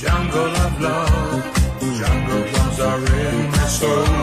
jungle of love, jungle drums are in my soul.